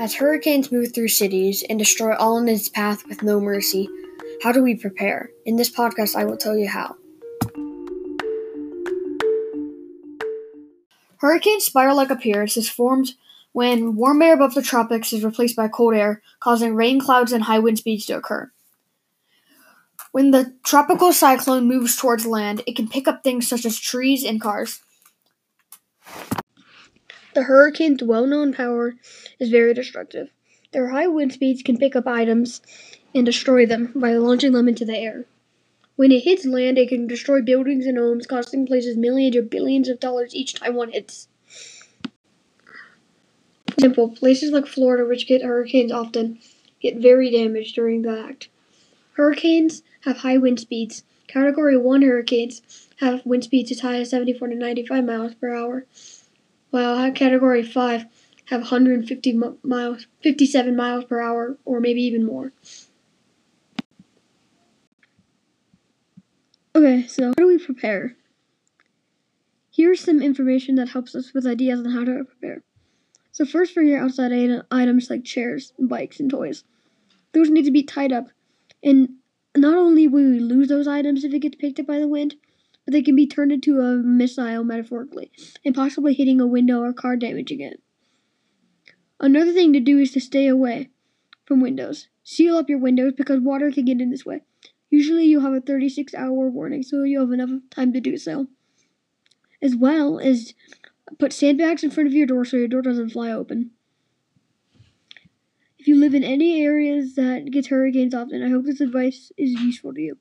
As hurricanes move through cities and destroy all in its path with no mercy, how do we prepare? In this podcast, I will tell you how. Hurricane spiral like appearance is formed when warm air above the tropics is replaced by cold air, causing rain clouds and high wind speeds to occur. When the tropical cyclone moves towards land, it can pick up things such as trees and cars. The hurricane's well known power is very destructive. Their high wind speeds can pick up items and destroy them by launching them into the air. When it hits land, it can destroy buildings and homes, costing places millions or billions of dollars each time one hits. For example, places like Florida, which get hurricanes often, get very damaged during the act. Hurricanes have high wind speeds. Category 1 hurricanes have wind speeds as high as 74 to 95 miles per hour, while Category 5 have 150 miles, 57 miles per hour, or maybe even more. Okay, so how do we prepare? Here's some information that helps us with ideas on how to prepare. So first for your outside items like chairs, bikes, and toys. Those need to be tied up. And not only will we lose those items if it gets picked up by the wind, but they can be turned into a missile metaphorically, and possibly hitting a window or car damaging it. Another thing to do is to stay away from windows. Seal up your windows because water can get in this way. Usually you'll have a 36 hour warning, so you'll have enough time to do so. As well as put sandbags in front of your door so your door doesn't fly open. If you live in any areas that get hurricanes often, I hope this advice is useful to you.